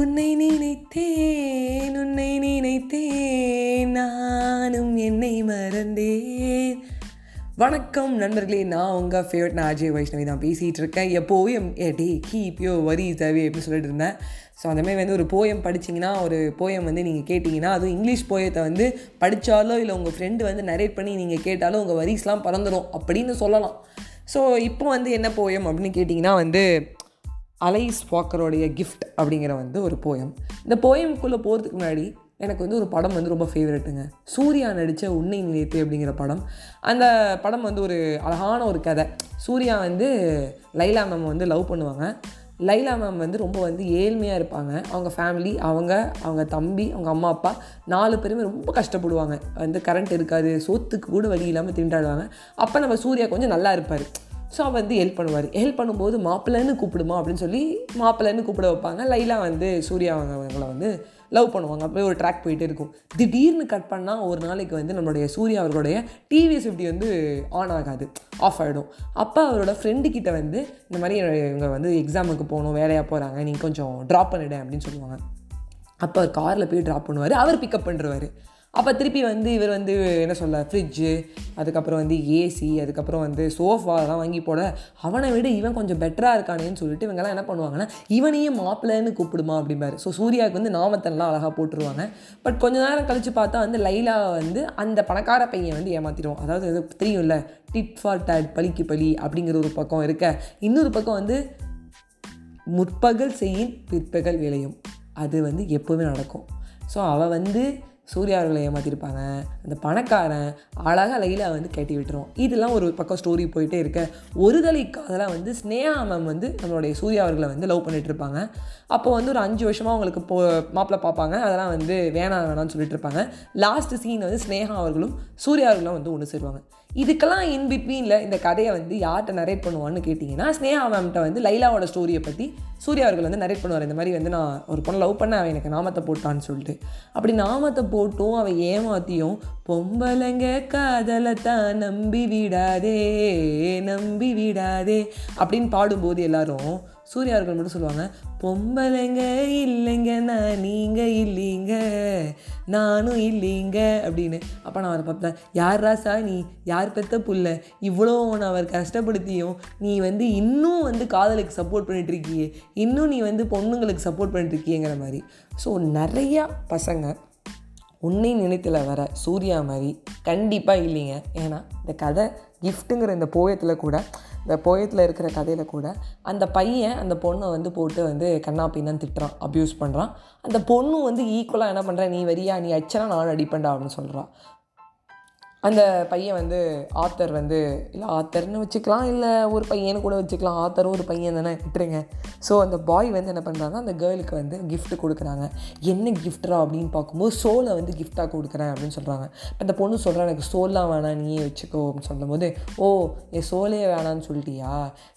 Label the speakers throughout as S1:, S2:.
S1: உன்னை நினைத்தேன் உன்னை நினைத்தேன் நானும் என்னை மறந்தேன். வணக்கம் நண்பர்களே நான் உங்கள் ஃபேவரட் நான் அஜய் வைஷ்ணவி தான் பேசிகிட்டு இருக்கேன். என் போயம் ஏ டே கீப் யோ வரி தவி அப்படின்னு சொல்லிட்டு இருந்தேன். ஸோ அந்தமாதிரி வந்து ஒரு போயம் படிச்சிங்கன்னா ஒரு போயம் வந்து நீங்கள் கேட்டிங்கன்னா அதுவும் இங்கிலீஷ் போயத்தை வந்து படித்தாலோ இல்லை உங்கள் ஃப்ரெண்டு வந்து நரேட் பண்ணி நீங்கள் கேட்டாலும் உங்கள் வரிஸ்லாம் பறந்துடும் அப்படின்னு சொல்லலாம். ஸோ இப்போ வந்து என்ன போயம் அப்படின்னு கேட்டிங்கன்னா வந்து அலைஸ் வாக்கரோடைய கிஃப்ட் அப்படிங்கிற வந்து ஒரு போயம் இந்த போயம்குள்ளே போகிறதுக்கு முன்னாடி எனக்கு வந்து ஒரு படம் வந்து ரொம்ப ஃபேவரெட்டுங்க சூர்யா நடித்த உன்னை நினைத்து அப்படிங்கிற படம். அந்த படம் வந்து ஒரு அழகான ஒரு கதை. சூர்யா வந்து லைலா மேம் வந்து லவ் பண்ணுவாங்க. லைலா மேம் வந்து ரொம்ப வந்து ஏழ்மையாக இருப்பாங்க. அவங்க ஃபேமிலி அவங்க அவங்க தம்பி அவங்க அம்மா அப்பா நாலு பேருமே ரொம்ப கஷ்டப்படுவாங்க. வந்து கரண்ட் இருக்காது சோத்துக்கு கூட வழி இல்லாமல் திண்டாடுவாங்க. அப்போ நம்ம சூர்யா கொஞ்சம் நல்லா இருப்பார். ஸோ அவர் வந்து ஹெல்ப் பண்ணுவார். ஹெல்ப் பண்ணும்போது மாப்பிள்ளைன்னு கூப்பிடுமா அப்படின்னு சொல்லி மாப்பிள்ளைன்னு கூப்பிட வைப்பாங்க. லைலா வந்து சூர்யா அவங்களை அவங்கள வந்து லவ் பண்ணுவாங்க. அப்படியே ஒரு ட்ராக் போயிட்டே இருக்கும். திடீர்னு கட் பண்ணால் ஒரு நாளைக்கு வந்து நம்மளுடைய சூர்யா அவர்களுடைய டிவிஎஸ் இப்படி வந்து ஆன் ஆகாது. ஆஃப் ஆகிடும் அப்போ அவரோட ஃப்ரெண்டுக்கிட்ட வந்து இந்த மாதிரி இவங்க வந்து எக்ஸாமுக்கு போகணும் வேலையாக போகிறாங்க நீங்கள் கொஞ்சம் ட்ராப் பண்ணிவிடு அப்படின்னு சொல்லுவாங்க. அப்போ அவர் காரில் போய் ட்ராப் பண்ணுவார். அவர் பிக்கப் பண்ணுறவாரு அப்போ திருப்பி வந்து இவர் வந்து என்ன சொல்ல ஃப்ரிட்ஜு அதுக்கப்புறம் வந்து ஏசி அதுக்கப்புறம் வந்து சோஃபாலாம் வாங்கி போட அவனை விட இவன் கொஞ்சம் பெட்டராக இருக்கானேன்னு சொல்லிட்டு இவங்கெல்லாம் என்ன பண்ணுவாங்கன்னா இவனையும் மாப்பிள்ளைன்னு கூப்பிடுமா அப்படிம்பாரு. ஸோ சூர்யாவுக்கு வந்து நாமத்தெல்லாம் அழகாக போட்டுருவாங்க. பட் கொஞ்ச நேரம் கழித்து பார்த்தா வந்து லைலா வந்து அந்த பணக்கார பையன் வந்து ஏமாற்றிடுவோம் அதாவது இது தெரியும்ல டிட் ஃபார் டேட் பலிக்கு பலி அப்படிங்கிற ஒரு பக்கம் இருக்க. இன்னொரு பக்கம் வந்து முற்பகல் செய்யின் பிற்பகல் விளையும். அது வந்து எப்போவுமே நடக்கும். ஸோ அவள் வந்து சூர்யா அவர்களை ஏமாற்றிருப்பாங்க அந்த பணக்காரன் அழகாக லைலா வந்து கட்டி விட்டுருவோம் இதெல்லாம் ஒரு பக்கம் ஸ்டோரி போயிட்டே இருக்க. ஒரு தலை காதலாக வந்து ஸ்னேகா மேம் வந்து நம்மளுடைய சூர்யா அவர்களை வந்து லவ் பண்ணிட்டு இருப்பாங்க. அப்போ வந்து ஒரு அஞ்சு வருஷமாக அவங்களுக்கு போ மாப்பிள்ளை பார்ப்பாங்க. அதெல்லாம் வந்து வேணாம் வேணாம்னு சொல்லிட்டு இருப்பாங்க. லாஸ்ட் சீன் வந்து ஸ்னேகா அவர்களும் சூர்யா அவர்களும் வந்து ஒன்று சேருவாங்க. இதுக்கெல்லாம் இன் பிட்வீனில் இந்த கதையை வந்து யார்கிட்ட நரேட் பண்ணுவான்னு கேட்டிங்கன்னா ஸ்னேகா மேம்கிட்ட வந்து லைலாவோட ஸ்டோரியை பற்றி சூர்யா அவர்கள் வந்து நரேட் பண்ணுவார். இந்த மாதிரி வந்து நான் ஒரு பொண்ணை லவ் பண்ண அவன் எனக்கு நாமத்தை போட்டான்னு சொல்லிட்டு. அப்படி நாமத்தை போட்டும் அவன் ஏமாத்தியும் பொம்பளைங்க காதலை தான் நம்பி விடாதே நம்பி விடாதே அப்படின்னு பாடும்போது எல்லாரும் சூர்யா அவர்கள் மட்டும் சொல்லுவாங்க பொம்பளைங்க இல்லைங்க நான் நீங்கள் இல்லைங்க நானும் இல்லைங்க அப்படின்னு. அப்போ நான் அவரை பார்ப்பேன் யார் ராசா நீ யார் பெத்த புள்ள? இவ்வளோ உன்னை அவர் கஷ்டப்படுத்தியும் நீ வந்து இன்னும் வந்து காதலுக்கு சப்போர்ட் பண்ணிட்டு இருக்கியே இன்னும் நீ வந்து பொண்ணுங்களுக்கு சப்போர்ட் பண்ணிட்டுருக்கியங்கிற மாதிரி. ஸோ நிறையா பசங்க உன்னை நினைத்துல வர சூர்யா மாதிரி கண்டிப்பாக இல்லைங்க. ஏன்னா இந்த கதை கிஃப்ட்டுங்கிற இந்த போயத்தில் கூட இந்த போயத்தில் இருக்கிற கதையில் கூட அந்த பையன் அந்த பொண்ணை வந்து போட்டு வந்து கண்ணா பின்னான்னு திட்டுறான் அப்யூஸ் பண்ணுறான் அந்த பொண்ணு வந்து ஈக்குவலாக என்ன பண்ணுறேன் நீ வரியா? நீ அச்சனா நான் அடிப்பண்டா அப்படின்னு சொல்கிறான் அந்த பையன் வந்து ஆத்தர் வந்து இல்லை ஆத்தர்னு வச்சுக்கலாம் இல்லை ஒரு பையனு கூட வச்சுக்கலாம். ஆத்தரும் ஒரு பையன் தானே விட்டுருங்க. ஸோ அந்த பாய் வந்து என்ன பண்ணுறாங்கன்னா அந்த கேர்ளுக்கு வந்து கிஃப்ட் கொடுக்குறாங்க. என்ன கிஃப்ட்ரா அப்படின்னு பார்க்கும்போது சோலை வந்து கிஃப்டாக கொடுக்குறேன் அப்படின்னு சொல்கிறாங்க இப்போ அந்த பொண்ணு சொல்கிறேன் எனக்கு சோல்லாம் வேணாம் நீயே வச்சுக்கோ அப்படின்னு சொல்லும்போது ஓ என் சோலே வேணான்னு சொல்லிட்டியா?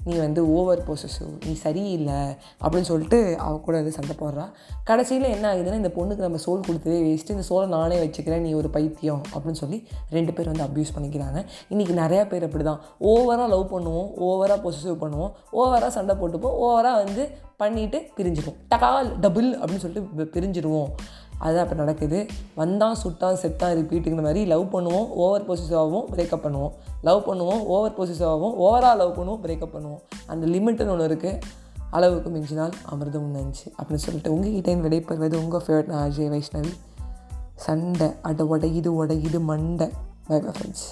S1: நீ வந்து ஓவர் பொசசிவ் நீ சரியில்லை அப்படின்னு சொல்லிட்டு அவ கூட வந்து சண்டை போடுறா. கடைசியில் என்ன ஆகுதுன்னா இந்த பொண்ணுக்கு நம்ம சோல் கொடுத்ததே வேஸ்ட்டு இந்த சோலை நானே வச்சுக்கிறேன் நீ ஒரு பைத்தியம் அப்படின்னு சொல்லி ரெண்டு பேர் வந்து அப்யூஸ் பண்ணிக்கிறாங்க. இன்றைக்கி நிறையா பேர் அப்படி தான் ஓவராக லவ் பண்ணுவோம் ஓவராக பொசிசிவ் பண்ணுவோம் ஓவராக சண்டை போட்டுப்போம் ஓவராக வந்து பண்ணிவிட்டு பிரிஞ்சிடும் டகால் டபுள் அப்படின்னு சொல்லிட்டு பிரிஞ்சிடுவோம். அதுதான் இப்போ நடக்குது. வந்தான் சுட்டான் செத்தான் ரிப்பீட்டுங்கிற மாதிரி லவ் பண்ணுவோம் ஓவர் பொசிசிவாகவும் பிரேக்கப் பண்ணுவோம். லவ் பண்ணுவோம் ஓவர் பொசிசிவாகவும் ஓவராக லவ் பண்ணுவோம் பிரேக்கப் பண்ணுவோம். அந்த லிமிட்டுன்னு ஒன்று இருக்குது அளவுக்கு மிஞ்சினால் அமிர்தம் நஞ்சு அப்படின்னு சொல்லிட்டு உங்ககிட்ட விடைபெறுவது உங்கள் ஃபேவரட் நான் அஜய் வைஷ்ணவி. சண்டை அட உடையுது உடையுது மண்டை. By bye friends